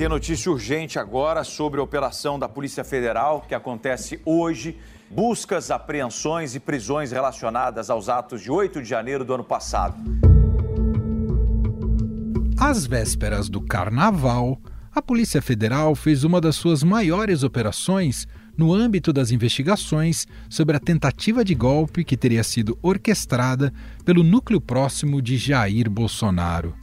tem notícia urgente agora sobre a operação da Polícia Federal que acontece hoje. Buscas, apreensões e prisões relacionadas aos atos de 8 de janeiro do ano passado. Às vésperas do carnaval, a Polícia Federal fez uma das suas maiores operações no âmbito das investigações sobre a tentativa de golpe que teria sido orquestrada pelo núcleo próximo de Jair Bolsonaro.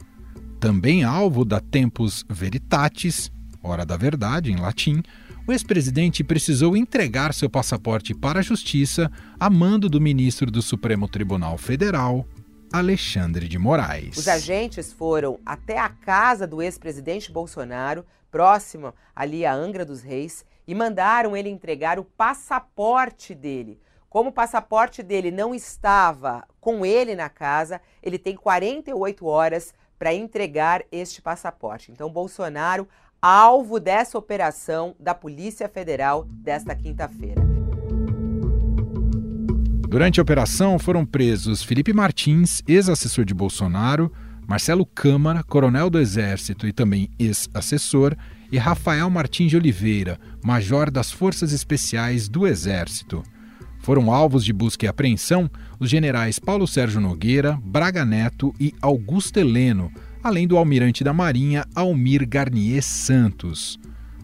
Também alvo da Tempus Veritatis, hora da verdade em latim, o ex-presidente precisou entregar seu passaporte para a Justiça a mando do ministro do Supremo Tribunal Federal, Alexandre de Moraes. Os agentes foram até a casa do ex-presidente Bolsonaro, próximo ali a Angra dos Reis, e mandaram ele entregar o passaporte dele. Como o passaporte dele não estava com ele na casa, ele tem 48 horas para entregar este passaporte. Então, Bolsonaro, alvo dessa operação da Polícia Federal desta quinta-feira. Durante a operação foram presos Felipe Martins, ex-assessor de Bolsonaro, Marcelo Câmara, coronel do Exército e também ex-assessor, e Rafael Martins de Oliveira, major das Forças Especiais do Exército. Foram alvos de busca e apreensão os generais Paulo Sérgio Nogueira, Braga Neto e Augusto Heleno, além do almirante da Marinha Almir Garnier Santos.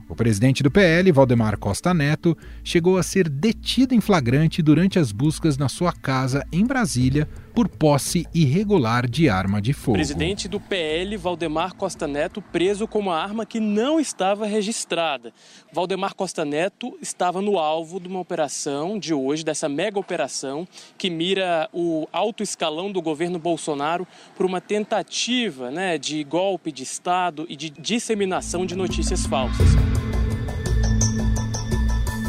O presidente do PL, Valdemar Costa Neto, chegou a ser detido em flagrante durante as buscas na sua casa em Brasília por posse irregular de arma de fogo. Presidente do PL, Valdemar Costa Neto, preso com uma arma que não estava registrada. Valdemar Costa Neto estava no alvo de uma operação de hoje, dessa mega operação, que mira o alto escalão do governo Bolsonaro por uma tentativa né, de golpe de Estado e de disseminação de notícias falsas.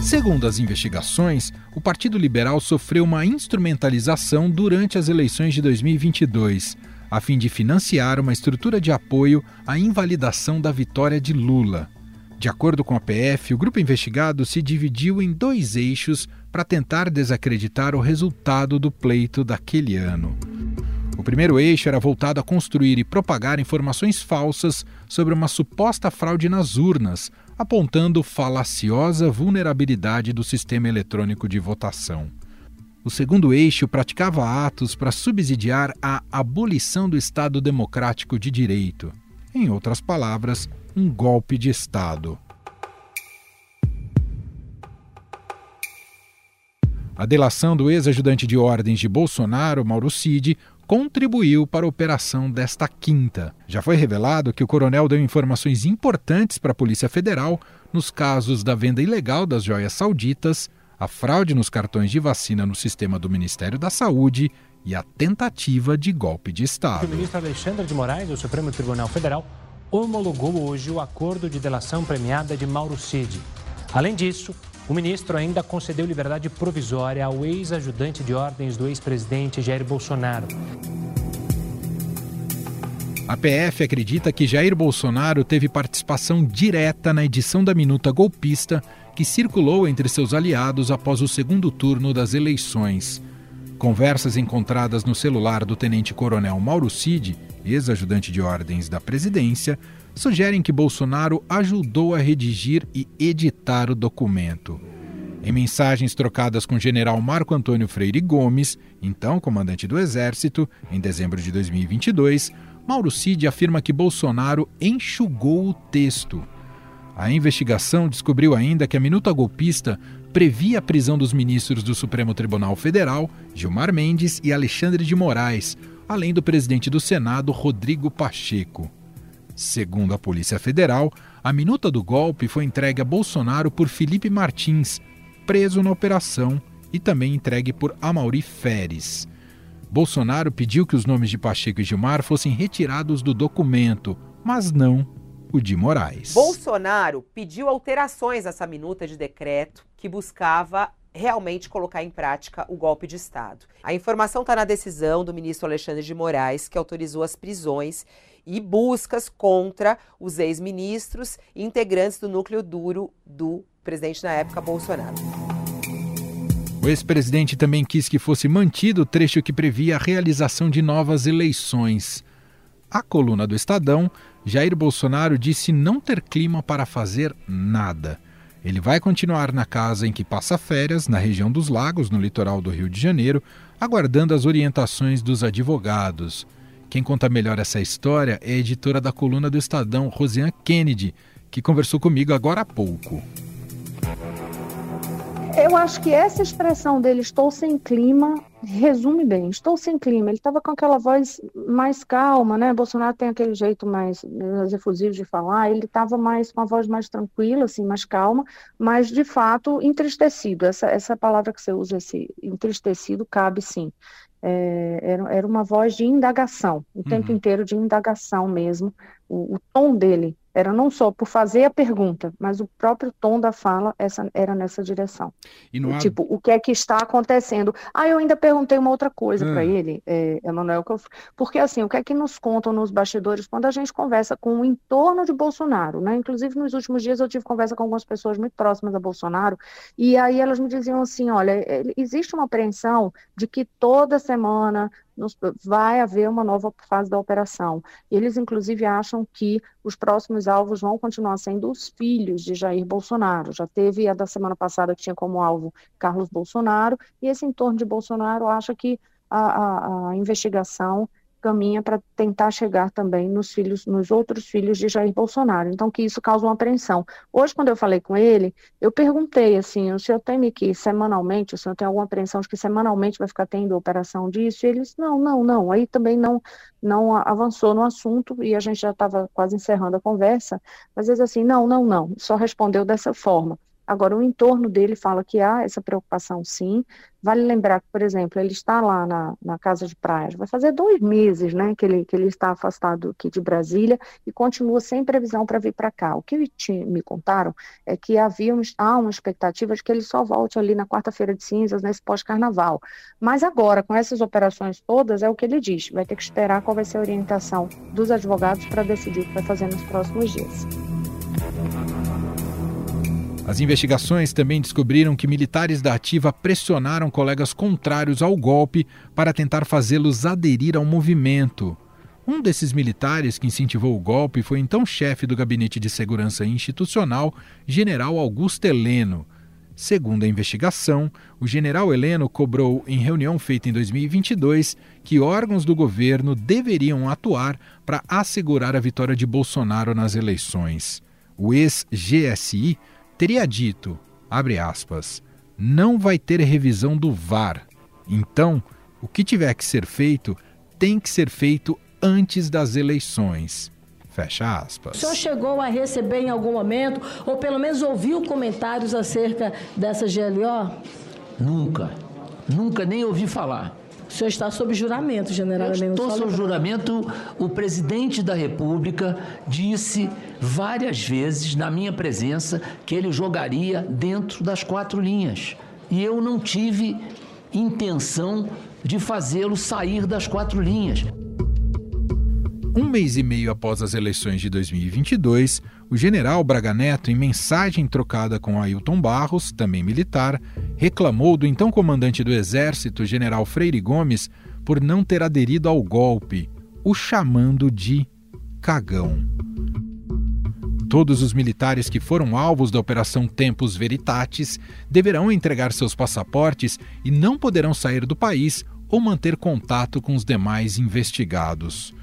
Segundo as investigações, o Partido Liberal sofreu uma instrumentalização durante as eleições de 2022, a fim de financiar uma estrutura de apoio à invalidação da vitória de Lula. De acordo com a PF, o grupo investigado se dividiu em dois eixos para tentar desacreditar o resultado do pleito daquele ano. O primeiro eixo era voltado a construir e propagar informações falsas sobre uma suposta fraude nas urnas, apontando falaciosa vulnerabilidade do sistema eletrônico de votação. O segundo eixo praticava atos para subsidiar a abolição do Estado Democrático de Direito. Em outras palavras, um golpe de Estado. A delação do ex-ajudante de ordens de Bolsonaro, Mauro Cid, contribuiu para a operação desta quinta. Já foi revelado que o coronel deu informações importantes para a Polícia Federal nos casos da venda ilegal das joias sauditas, a fraude nos cartões de vacina no sistema do Ministério da Saúde e a tentativa de golpe de Estado. O ministro Alexandre de Moraes, do Supremo Tribunal Federal, homologou hoje o acordo de delação premiada de Mauro Cid. Além disso, o ministro ainda concedeu liberdade provisória ao ex-ajudante de ordens do ex-presidente Jair Bolsonaro. A PF acredita que Jair Bolsonaro teve participação direta na edição da minuta golpista que circulou entre seus aliados após o segundo turno das eleições. Conversas encontradas no celular do tenente-coronel Mauro Cid, ex-ajudante de ordens da presidência, sugerem que Bolsonaro ajudou a redigir e editar o documento. Em mensagens trocadas com o general Marco Antônio Freire Gomes, então comandante do Exército, em dezembro de 2022, Mauro Cid afirma que Bolsonaro enxugou o texto. A investigação descobriu ainda que a minuta golpista previa a prisão dos ministros do Supremo Tribunal Federal, Gilmar Mendes e Alexandre de Moraes, além do presidente do Senado, Rodrigo Pacheco. Segundo a Polícia Federal, a minuta do golpe foi entregue a Bolsonaro por Felipe Martins, preso na operação, e também entregue por Amauri Feres. Bolsonaro pediu que os nomes de Pacheco e Gilmar fossem retirados do documento, mas não o de Moraes. Bolsonaro pediu alterações a essa minuta de decreto que buscava realmente colocar em prática o golpe de Estado. A informação está na decisão do ministro Alexandre de Moraes, que autorizou as prisões e buscas contra os ex-ministros integrantes do núcleo duro do presidente na época, Bolsonaro. O ex-presidente também quis que fosse mantido o trecho que previa a realização de novas eleições. A coluna do Estadão Jair Bolsonaro disse não ter clima para fazer nada. Ele vai continuar na casa em que passa férias, na região dos Lagos, no litoral do Rio de Janeiro, aguardando as orientações dos advogados. Quem conta melhor essa história é a editora da coluna do Estadão, Rosiane Kennedy, que conversou comigo agora há pouco. Eu acho que essa expressão dele, estou sem clima, resume bem. Estou sem clima. Ele estava com aquela voz mais calma, né? Bolsonaro tem aquele jeito mais, mais efusivo de falar. Ele estava mais com a voz mais tranquila, assim, mais calma, mas de fato entristecido. Essa, essa palavra que você usa, esse entristecido, cabe sim. É, era, era uma voz de indagação, o tempo uhum. inteiro de indagação mesmo. O, o tom dele era não só por fazer a pergunta, mas o próprio tom da fala essa, era nessa direção. Há... Tipo, o que é que está acontecendo? Ah, eu ainda perguntei uma outra coisa para ah. ele, é, Emanuel, porque assim, o que é que nos contam nos bastidores quando a gente conversa com o entorno de Bolsonaro, né? Inclusive, nos últimos dias eu tive conversa com algumas pessoas muito próximas a Bolsonaro, e aí elas me diziam assim, olha, existe uma apreensão de que toda semana nos, vai haver uma nova fase da operação. Eles, inclusive, acham que os próximos alvos vão continuar sendo os filhos de Jair Bolsonaro. Já teve a da semana passada que tinha como alvo Carlos Bolsonaro, e esse entorno de Bolsonaro acha que a, a, a investigação caminha para tentar chegar também nos filhos, nos outros filhos de Jair Bolsonaro. Então, que isso causa uma apreensão. Hoje, quando eu falei com ele, eu perguntei assim, o senhor teme que semanalmente, o senhor tem alguma apreensão de que semanalmente vai ficar tendo operação disso? E ele disse, não, não, não. Aí também não, não avançou no assunto e a gente já estava quase encerrando a conversa, mas ele disse assim, não, não, não. Só respondeu dessa forma. Agora, o entorno dele fala que há essa preocupação, sim. Vale lembrar que, por exemplo, ele está lá na, na casa de praia, vai fazer dois meses né, que, ele, que ele está afastado aqui de Brasília e continua sem previsão para vir para cá. O que me contaram é que havia há uma expectativa de que ele só volte ali na quarta-feira de cinzas, nesse pós-carnaval. Mas agora, com essas operações todas, é o que ele diz: vai ter que esperar qual vai ser a orientação dos advogados para decidir o que vai fazer nos próximos dias. As investigações também descobriram que militares da Ativa pressionaram colegas contrários ao golpe para tentar fazê-los aderir ao movimento. Um desses militares que incentivou o golpe foi então chefe do Gabinete de Segurança Institucional, General Augusto Heleno. Segundo a investigação, o general Heleno cobrou, em reunião feita em 2022, que órgãos do governo deveriam atuar para assegurar a vitória de Bolsonaro nas eleições. O ex-GSI teria dito, abre aspas, não vai ter revisão do VAR. Então, o que tiver que ser feito tem que ser feito antes das eleições. Fecha aspas. O senhor chegou a receber em algum momento, ou pelo menos ouviu comentários acerca dessa GLO? Nunca. Nunca nem ouvi falar. O senhor está sob juramento, general Heleno. Estou sob juramento. O presidente da República disse várias vezes, na minha presença, que ele jogaria dentro das quatro linhas. E eu não tive intenção de fazê-lo sair das quatro linhas. Um mês e meio após as eleições de 2022, o general Braga Neto, em mensagem trocada com Ailton Barros, também militar, reclamou do então comandante do Exército, general Freire Gomes, por não ter aderido ao golpe, o chamando de cagão. Todos os militares que foram alvos da Operação Tempus Veritatis deverão entregar seus passaportes e não poderão sair do país ou manter contato com os demais investigados.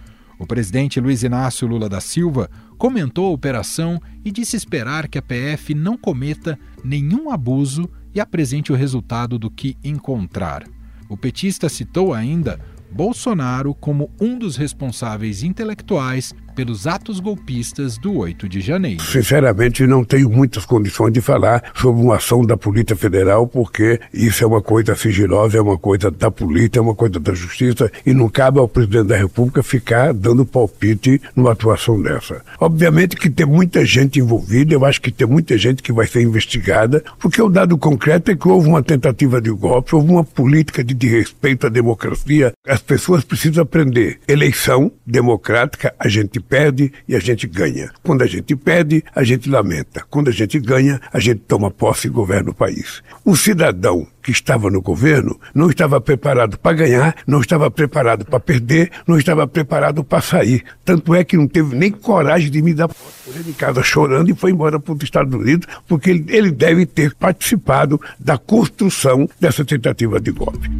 O presidente Luiz Inácio Lula da Silva comentou a operação e disse esperar que a PF não cometa nenhum abuso e apresente o resultado do que encontrar. O petista citou ainda Bolsonaro como um dos responsáveis intelectuais pelos atos golpistas do 8 de janeiro. Sinceramente, não tenho muitas condições de falar sobre uma ação da Polícia Federal, porque isso é uma coisa sigilosa, é uma coisa da polícia, é uma coisa da justiça, e não cabe ao presidente da República ficar dando palpite numa atuação dessa. Obviamente que tem muita gente envolvida, eu acho que tem muita gente que vai ser investigada, porque o dado concreto é que houve uma tentativa de golpe, houve uma política de respeito à democracia. As pessoas precisam aprender. Eleição democrática, a gente perde e a gente ganha. Quando a gente perde, a gente lamenta. Quando a gente ganha, a gente toma posse e governa o país. O cidadão que estava no governo não estava preparado para ganhar, não estava preparado para perder, não estava preparado para sair. Tanto é que não teve nem coragem de me dar posse. Em casa chorando e foi embora para os Estados Unidos, porque ele deve ter participado da construção dessa tentativa de golpe.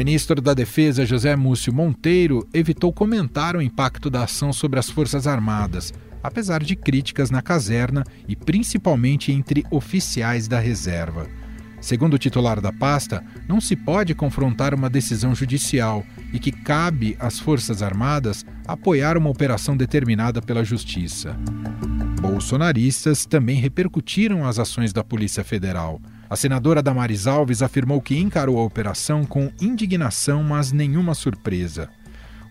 Ministro da Defesa, José Múcio Monteiro, evitou comentar o impacto da ação sobre as Forças Armadas, apesar de críticas na caserna e principalmente entre oficiais da reserva. Segundo o titular da pasta, não se pode confrontar uma decisão judicial e que cabe às Forças Armadas apoiar uma operação determinada pela Justiça. Bolsonaristas também repercutiram as ações da Polícia Federal. A senadora Damares Alves afirmou que encarou a operação com indignação, mas nenhuma surpresa.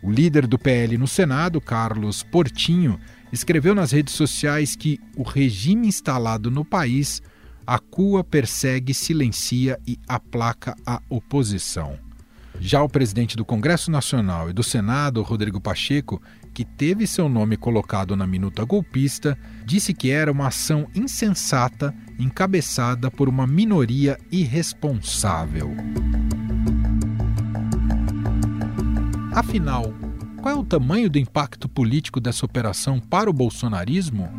O líder do PL no Senado, Carlos Portinho, escreveu nas redes sociais que o regime instalado no país acua, persegue, silencia e aplaca a oposição. Já o presidente do Congresso Nacional e do Senado, Rodrigo Pacheco, que teve seu nome colocado na minuta golpista, disse que era uma ação insensata encabeçada por uma minoria irresponsável. Afinal, qual é o tamanho do impacto político dessa operação para o bolsonarismo?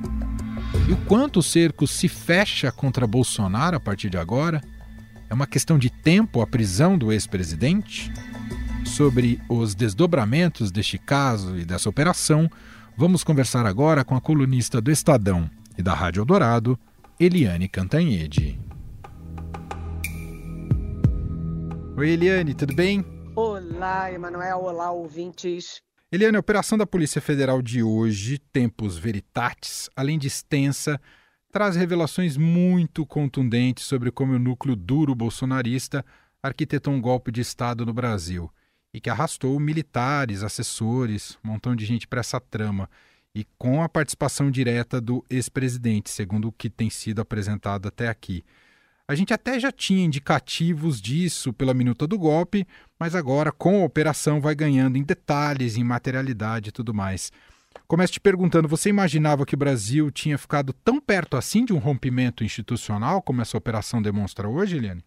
E o quanto o cerco se fecha contra Bolsonaro a partir de agora? É uma questão de tempo a prisão do ex-presidente? Sobre os desdobramentos deste caso e dessa operação, vamos conversar agora com a colunista do Estadão e da Rádio Eldorado, Eliane Cantanhede. Oi, Eliane, tudo bem? Olá, Emanuel. Olá, ouvintes. Eliane, a operação da Polícia Federal de hoje, Tempos Veritatis, além de extensa, traz revelações muito contundentes sobre como o núcleo duro bolsonarista arquitetou um golpe de Estado no Brasil e que arrastou militares, assessores, um montão de gente para essa trama e com a participação direta do ex-presidente, segundo o que tem sido apresentado até aqui. A gente até já tinha indicativos disso pela minuta do golpe, mas agora, com a operação, vai ganhando em detalhes, em materialidade e tudo mais. Começo te perguntando: você imaginava que o Brasil tinha ficado tão perto assim de um rompimento institucional como essa operação demonstra hoje, Eliane?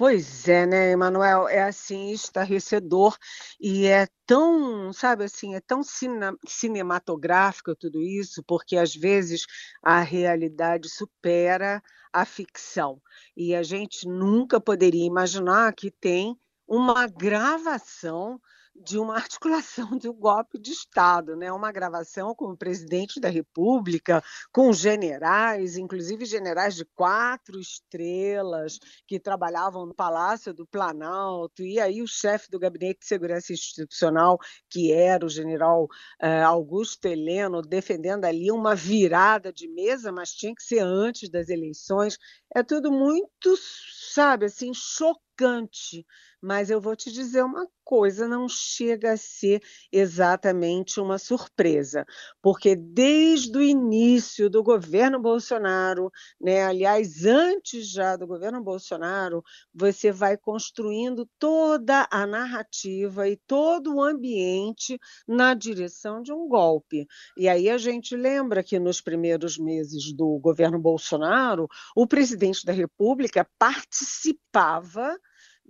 Pois é, né, Emanuel? É assim, estarrecedor e é tão, sabe assim, é tão cine cinematográfico tudo isso, porque às vezes a realidade supera a ficção. E a gente nunca poderia imaginar que tem uma gravação de uma articulação de um golpe de Estado, né? uma gravação com o presidente da República, com generais, inclusive generais de quatro estrelas, que trabalhavam no Palácio do Planalto, e aí o chefe do Gabinete de Segurança Institucional, que era o general uh, Augusto Heleno, defendendo ali uma virada de mesa, mas tinha que ser antes das eleições. É tudo muito, sabe, assim, chocante mas eu vou te dizer uma coisa: não chega a ser exatamente uma surpresa, porque desde o início do governo Bolsonaro, né, aliás, antes já do governo Bolsonaro, você vai construindo toda a narrativa e todo o ambiente na direção de um golpe. E aí a gente lembra que nos primeiros meses do governo Bolsonaro, o presidente da República participava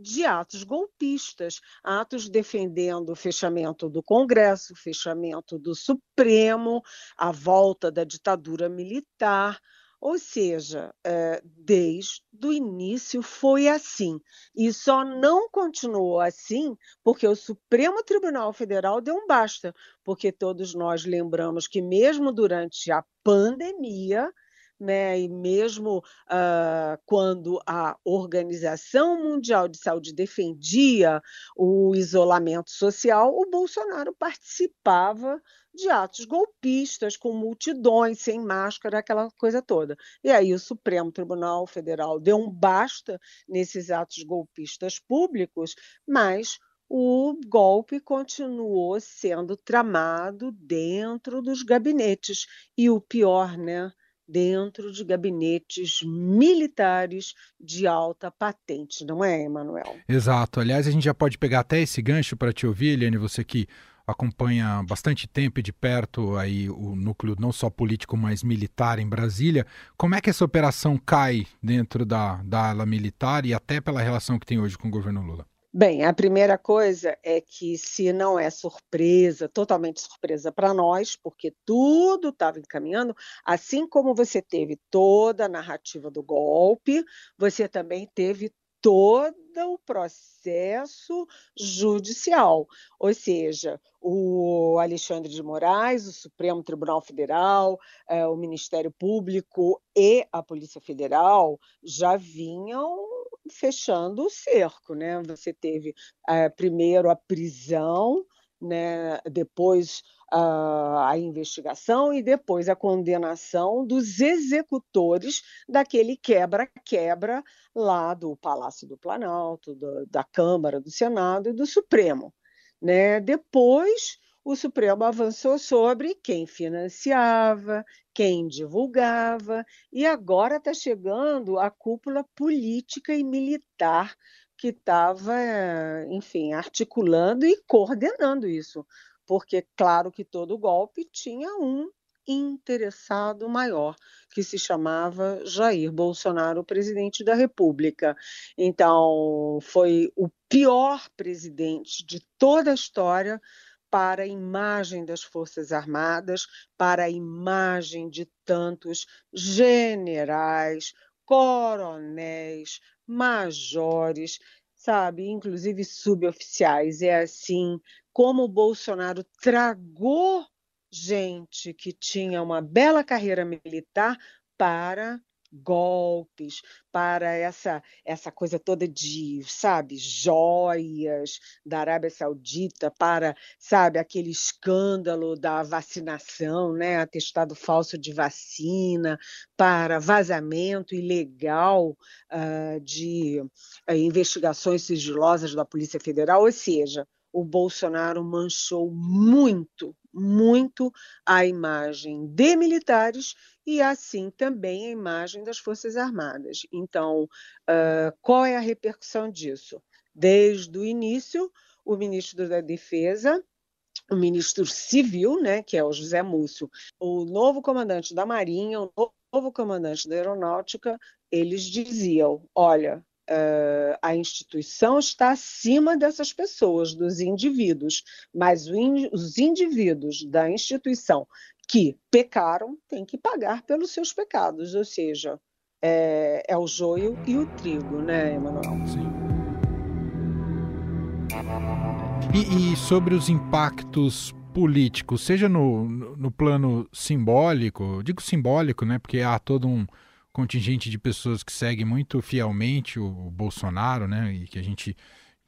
de atos golpistas, atos defendendo o fechamento do Congresso, o fechamento do Supremo, a volta da ditadura militar. Ou seja, é, desde o início foi assim. E só não continuou assim porque o Supremo Tribunal Federal deu um basta. Porque todos nós lembramos que, mesmo durante a pandemia, né, e mesmo uh, quando a Organização Mundial de Saúde defendia o isolamento social, o Bolsonaro participava de atos golpistas, com multidões, sem máscara, aquela coisa toda. E aí o Supremo Tribunal Federal deu um basta nesses atos golpistas públicos, mas o golpe continuou sendo tramado dentro dos gabinetes. E o pior, né? Dentro de gabinetes militares de alta patente, não é, Emanuel? Exato. Aliás, a gente já pode pegar até esse gancho para te ouvir, Eliane, você que acompanha bastante tempo e de perto aí o núcleo não só político, mas militar em Brasília. Como é que essa operação cai dentro da, da ala militar e até pela relação que tem hoje com o governo Lula? Bem, a primeira coisa é que se não é surpresa, totalmente surpresa para nós, porque tudo estava encaminhando, assim como você teve toda a narrativa do golpe, você também teve todo o processo judicial, ou seja, o Alexandre de Moraes, o Supremo Tribunal Federal, eh, o Ministério Público e a Polícia Federal já vinham fechando o cerco, né? Você teve eh, primeiro a prisão, né? Depois a, a investigação e depois a condenação dos executores daquele quebra-quebra lá do Palácio do Planalto, do, da Câmara, do Senado e do Supremo. Né? Depois, o Supremo avançou sobre quem financiava, quem divulgava, e agora está chegando a cúpula política e militar que estava, enfim, articulando e coordenando isso porque claro que todo golpe tinha um interessado maior, que se chamava Jair Bolsonaro, presidente da República. Então, foi o pior presidente de toda a história para a imagem das Forças Armadas, para a imagem de tantos generais, coronéis, majores, sabe, inclusive suboficiais. É assim como o Bolsonaro tragou gente que tinha uma bela carreira militar para golpes, para essa essa coisa toda de, sabe, joias da Arábia Saudita, para, sabe, aquele escândalo da vacinação, né, atestado falso de vacina, para vazamento ilegal uh, de uh, investigações sigilosas da Polícia Federal, ou seja, o Bolsonaro manchou muito, muito a imagem de militares e assim também a imagem das Forças Armadas. Então, uh, qual é a repercussão disso? Desde o início, o ministro da Defesa, o ministro civil, né, que é o José Múcio, o novo comandante da Marinha, o novo comandante da Aeronáutica, eles diziam: olha, uh, a instituição está acima dessas pessoas, dos indivíduos, mas in, os indivíduos da instituição que pecaram têm que pagar pelos seus pecados, ou seja, é, é o joio e o trigo, né, Emanuel? Sim. E, e, sobre os impactos políticos, seja no, no plano simbólico, digo simbólico, né, porque há todo um, contingente de pessoas que segue muito fielmente o, Bolsonaro, né, e que a gente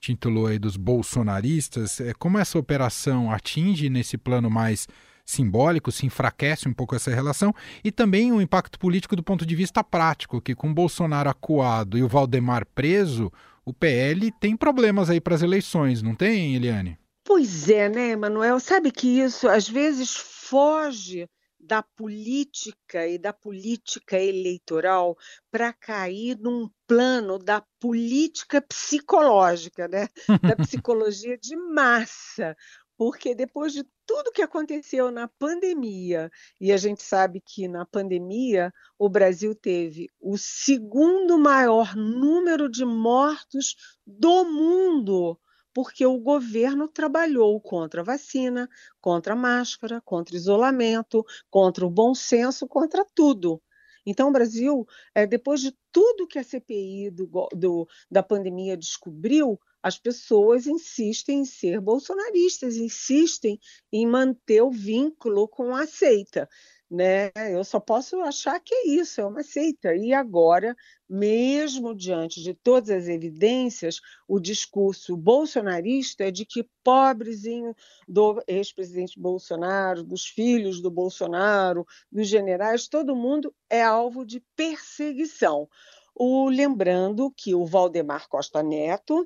titulou aí dos bolsonaristas, é, como essa operação atinge nesse plano mais simbólico, se enfraquece um pouco essa relação, e também o impacto político do ponto de vista prático, que com Bolsonaro acuado e o Valdemar preso, o PL tem problemas aí para as eleições, não tem, Eliane? Pois é, né, Manuel? Sabe que isso às vezes foge da política e da política eleitoral para cair num plano da política psicológica, né? da psicologia de massa, porque depois de tudo que aconteceu na pandemia, e a gente sabe que na pandemia o Brasil teve o segundo maior número de mortos do mundo porque o governo trabalhou contra a vacina, contra a máscara, contra isolamento, contra o bom senso, contra tudo. Então, o Brasil, é, depois de tudo que a CPI do, do, da pandemia descobriu, as pessoas insistem em ser bolsonaristas, insistem em manter o vínculo com a seita né? Eu só posso achar que é isso, é uma seita. E agora, mesmo diante de todas as evidências, o discurso bolsonarista é de que pobrezinho do ex-presidente Bolsonaro, dos filhos do Bolsonaro, dos generais, todo mundo é alvo de perseguição. O, lembrando que o Valdemar Costa Neto,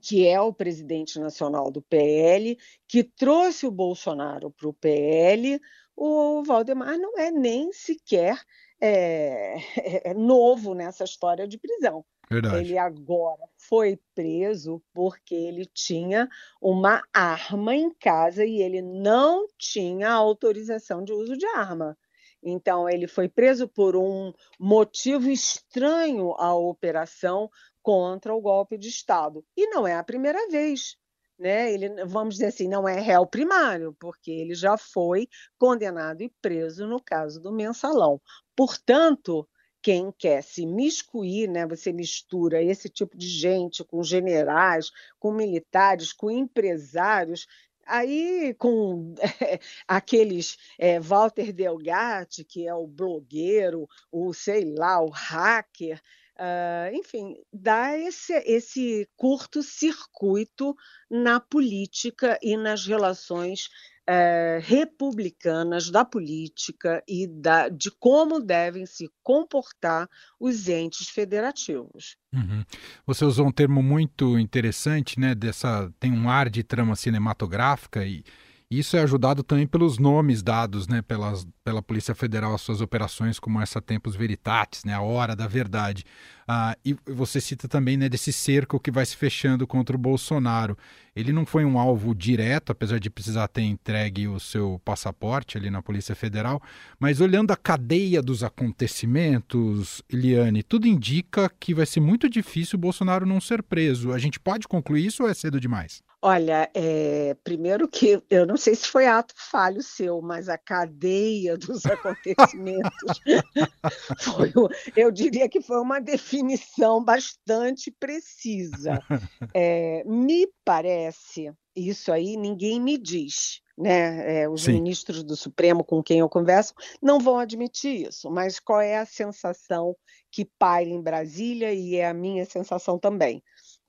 que é o presidente nacional do PL, que trouxe o Bolsonaro para o PL, o Valdemar não é nem sequer é, é, novo nessa história de prisão. Verdade. Ele agora foi preso porque ele tinha uma arma em casa e ele não tinha autorização de uso de arma. Então, ele foi preso por um motivo estranho à operação contra o golpe de Estado. E não é a primeira vez. Né? Ele, vamos dizer assim, não é réu primário, porque ele já foi condenado e preso no caso do mensalão. Portanto, quem quer se miscuir, né? Você mistura esse tipo de gente com generais, com militares, com empresários, aí com é, aqueles é, Walter Delgatti, que é o blogueiro, o sei lá, o hacker, uh, enfim, dá esse, esse curto-circuito na política e nas relações é, republicanas da política e da, de como devem se comportar os entes federativos. Uhum. Você usou um termo muito interessante, né? Dessa tem um ar de trama cinematográfica e isso é ajudado também pelos nomes dados né, pelas, pela Polícia Federal às suas operações, como essa Tempos Veritatis, né, a hora da verdade. Ah, e você cita também né, desse cerco que vai se fechando contra o Bolsonaro. Ele não foi um alvo direto, apesar de precisar ter entregue o seu passaporte ali na Polícia Federal, mas olhando a cadeia dos acontecimentos, Eliane, tudo indica que vai ser muito difícil o Bolsonaro não ser preso. A gente pode concluir isso ou é cedo demais? Olha, é, primeiro que eu não sei se foi ato falho seu, mas a cadeia dos acontecimentos foi, eu diria que foi uma definição bastante precisa. É, me parece, isso aí ninguém me diz, né? É, os Sim. ministros do Supremo com quem eu converso não vão admitir isso, mas qual é a sensação que paira em Brasília e é a minha sensação também?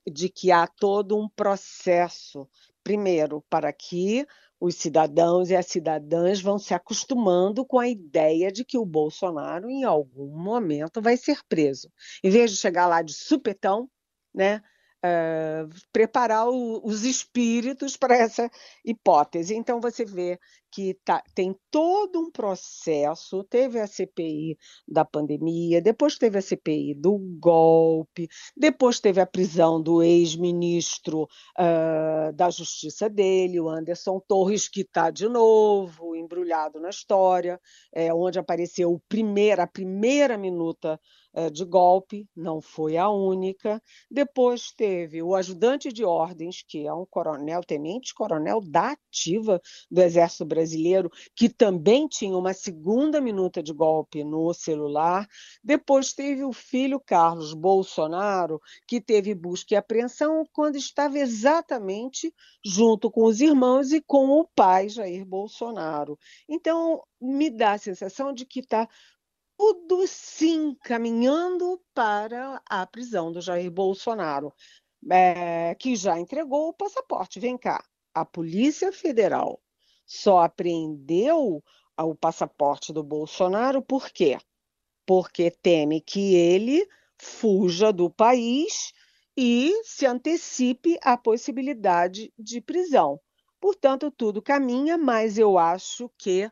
De que há todo um processo, primeiro, para que os cidadãos e as cidadãs vão se acostumando com a ideia de que o Bolsonaro, em algum momento, vai ser preso. Em vez de chegar lá de supetão, né, uh, preparar o, os espíritos para essa hipótese. Então, você vê que tá, tem todo um processo. Teve a CPI da pandemia, depois teve a CPI do golpe, depois teve a prisão do ex-ministro uh, da Justiça dele, o Anderson Torres, que está de novo embrulhado na história, é, onde apareceu primeiro, a primeira minuta de golpe, não foi a única. Depois teve o ajudante de ordens, que é um coronel, tenente-coronel da ativa do Exército Brasileiro, que também tinha uma segunda minuta de golpe no celular. Depois teve o filho Carlos Bolsonaro, que teve busca e apreensão quando estava exatamente junto com os irmãos e com o pai Jair Bolsonaro. Então, me dá a sensação de que está tudo sim caminhando para a prisão do Jair Bolsonaro, é, que já entregou o passaporte. Vem cá, a Polícia Federal só apreendeu o passaporte do Bolsonaro por quê? Porque teme que ele fuja do país e se antecipe à possibilidade de prisão. Portanto, tudo caminha, mas eu acho que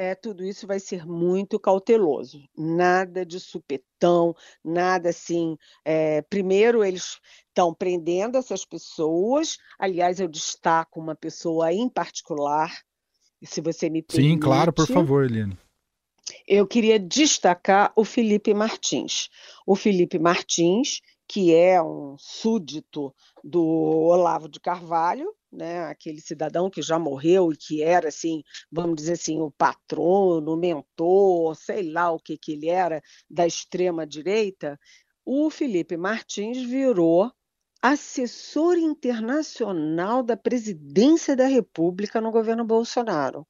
é, tudo isso vai ser muito cauteloso. Nada de supetão, nada assim. É, primeiro, eles estão prendendo essas pessoas. Aliás, eu destaco uma pessoa em particular, se você me permite. Sim, claro, por favor, Eliane. Eu queria destacar o Felipe Martins. O Felipe Martins, que é um súdito do Olavo de Carvalho, né, aquele cidadão que já morreu e que era assim, vamos dizer assim, o patrono, o mentor, sei lá o que que ele era da extrema direita, o Felipe Martins virou assessor internacional da presidência da República no governo Bolsonaro.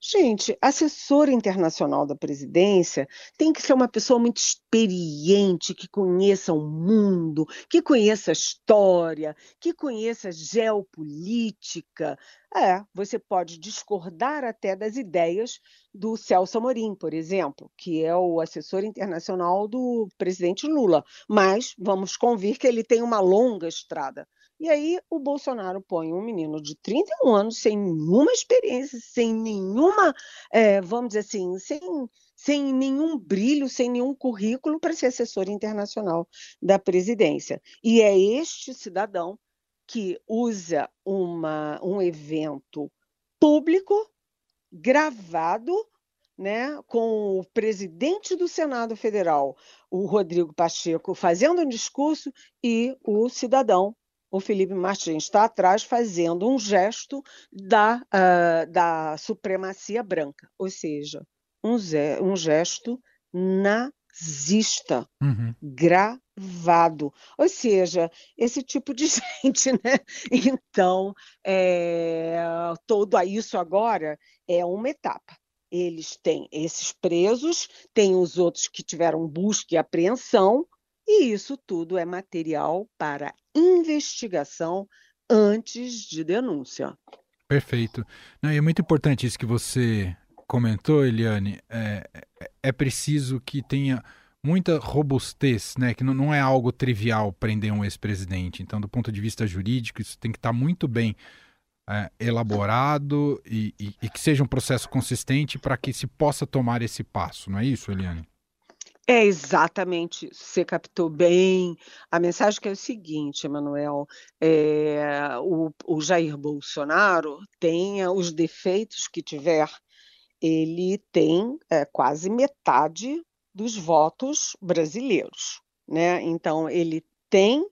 Gente, assessor internacional da presidência tem que ser uma pessoa muito experiente, que conheça o mundo, que conheça a história, que conheça a geopolítica. É, você pode discordar até das ideias do Celso Amorim, por exemplo, que é o assessor internacional do presidente Lula, mas vamos convir que ele tem uma longa estrada E aí o Bolsonaro põe um menino de 31 anos, sem nenhuma experiência, sem nenhuma, é, vamos dizer assim, sem, sem nenhum brilho, sem nenhum currículo para ser assessor internacional da presidência. E é este cidadão que usa uma, um evento público, gravado, né, com o presidente do Senado Federal, o Rodrigo Pacheco, fazendo um discurso e o cidadão, o Felipe Martins, está atrás fazendo um gesto da, uh, da supremacia branca, ou seja, um, um gesto nazista, uhum. gravado. Ou seja, esse tipo de gente, né? Então, é, todo isso agora é uma etapa eles têm esses presos, tem os outros que tiveram busca e apreensão, e isso tudo é material para investigação antes de denúncia. Perfeito. Não, e é muito importante isso que você comentou, Eliane. É, é, é preciso que tenha muita robustez, né? Que não, não é algo trivial prender um ex-presidente. Então, do ponto de vista jurídico, isso tem que estar muito bem é, elaborado e, e, e, que seja um processo consistente para que se possa tomar esse passo, não é isso, Eliane? É exatamente isso. Você captou bem. A mensagem que é o seguinte, Emanuel: é, o, o Jair Bolsonaro tenha os defeitos que tiver, ele tem é, quase metade dos votos brasileiros, né? Então ele tem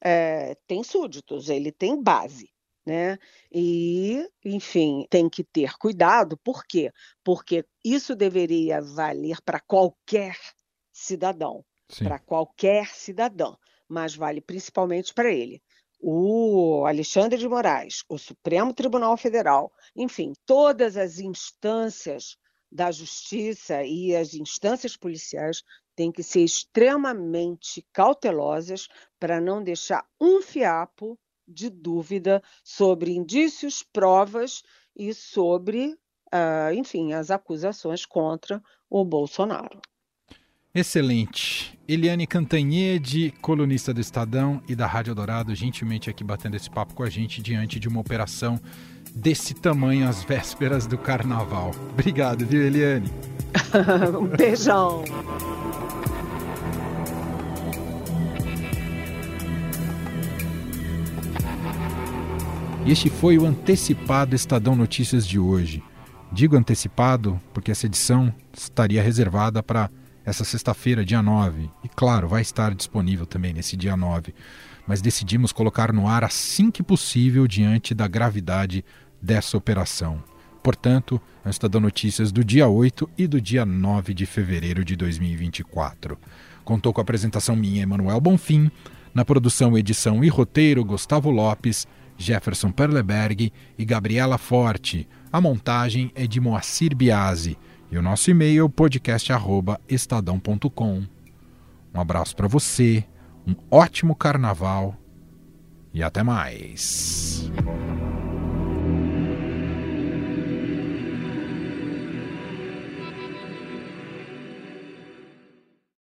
é, tem súditos, ele tem base né? E, enfim, tem que ter cuidado, por quê? Porque isso deveria valer para qualquer cidadão, para qualquer cidadã, mas vale principalmente para ele. O Alexandre de Moraes, o Supremo Tribunal Federal, enfim, todas as instâncias da justiça e as instâncias policiais têm que ser extremamente cautelosas para não deixar um fiapo de dúvida sobre indícios, provas e sobre, uh, enfim, as acusações contra o Bolsonaro. Excelente. Eliane Cantanhede, colunista do Estadão e da Rádio Dourado, gentilmente aqui batendo esse papo com a gente diante de uma operação desse tamanho às vésperas do carnaval. Obrigado, viu, Eliane? um beijão. E este foi o antecipado Estadão Notícias de hoje. Digo antecipado porque essa edição estaria reservada para essa sexta-feira, dia 9. E claro, vai estar disponível também nesse dia 9. Mas decidimos colocar no ar assim que possível diante da gravidade dessa operação. Portanto, o Estadão Notícias do dia 8 e do dia 9 de fevereiro de 2024. Contou com a apresentação minha, Emanuel Bonfim, na produção, edição e roteiro, Gustavo Lopes Jefferson Perleberg e Gabriela Forte. A montagem é de Moacir Biasi. E o nosso e-mail podcast@estadão.com. Um abraço para você, um ótimo carnaval e até mais.